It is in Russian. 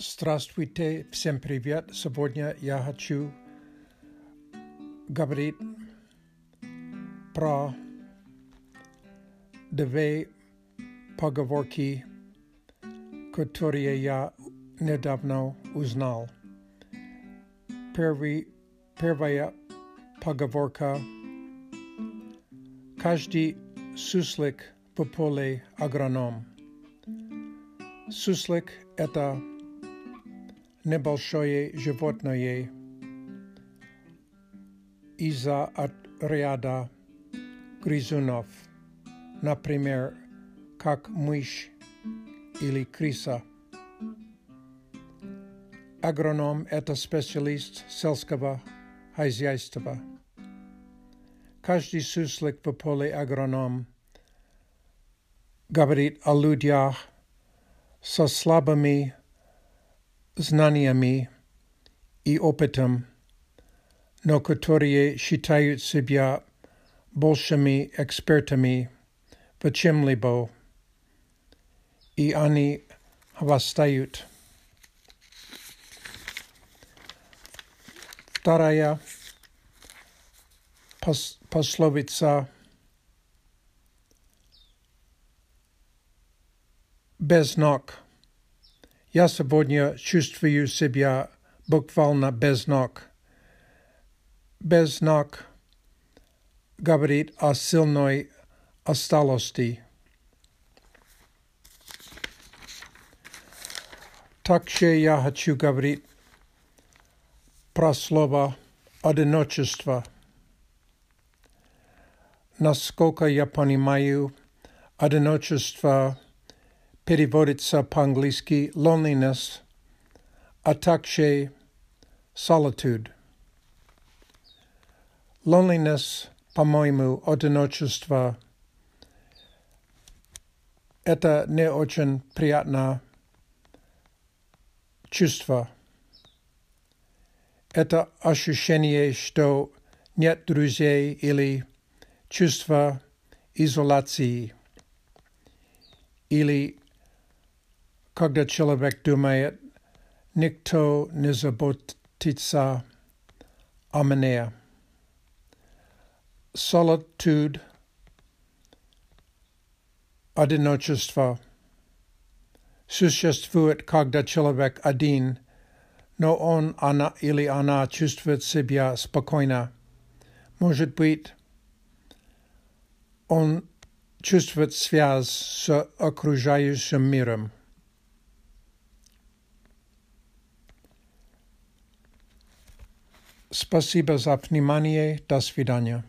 Здравствуйте, всем привет! Сегодня я хочу говорить про две поговорки, которые я недавно узнал. Первый, первая поговорка Каждый суслик в поле агроном. Суслик – это небольшое животное из-за отряда грызунов, например, как мышь или крыса. Агроном – это специалист сельского хозяйства. Каждый суслик в поле агроном говорит о людях со слабыми знаниями и опытом, но которые считают себя большими экспертами в чем-либо, и они хвастают. Вторая пос пословица без ног. Я сегодня чувствую себя буквально без ног. Без ног говорит о сильной осталости. Также я хочу говорить про слово одиночество. Насколько я понимаю, одиночество – переводится по-английски loneliness, а также solitude. Loneliness, по-моему, одиночество – это не очень приятное чувство. Это ощущение, что нет друзей или чувство изоляции или когда человек думает, никто не заботится о мне. Solitude, одиночество, существует, когда человек один, но он она или она чувствует себя спокойно. Может быть, он чувствует связь с окружающим миром. Спасибо за внимание. До свидания.